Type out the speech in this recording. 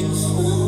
just hold